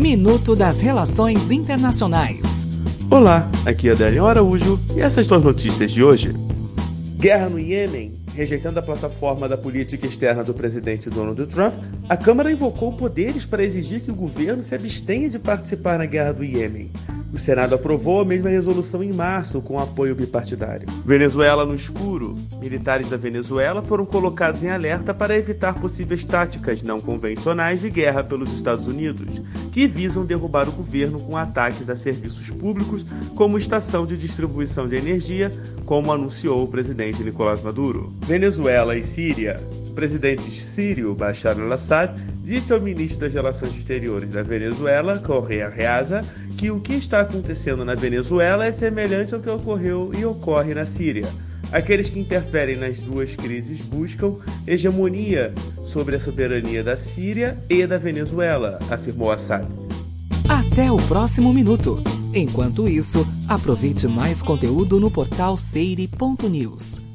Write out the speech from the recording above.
Minuto das Relações Internacionais. Olá, aqui é Adélio Araújo e essas são as notícias de hoje. Guerra no Iêmen. Rejeitando a plataforma da política externa do presidente Donald Trump, a Câmara invocou poderes para exigir que o governo se abstenha de participar na guerra do Iêmen. O Senado aprovou a mesma resolução em março, com apoio bipartidário. Venezuela no escuro. Militares da Venezuela foram colocados em alerta para evitar possíveis táticas não convencionais de guerra pelos Estados Unidos, que visam derrubar o governo com ataques a serviços públicos, como estação de distribuição de energia, como anunciou o presidente Nicolás Maduro. Venezuela e Síria. O presidente sírio Bashar al-Assad disse ao ministro das Relações Exteriores da Venezuela, Correa Reaza, que o que está acontecendo na Venezuela é semelhante ao que ocorreu e ocorre na Síria. Aqueles que interferem nas duas crises buscam hegemonia sobre a soberania da Síria e da Venezuela, afirmou Assad. Até o próximo minuto. Enquanto isso, aproveite mais conteúdo no portal seire.news.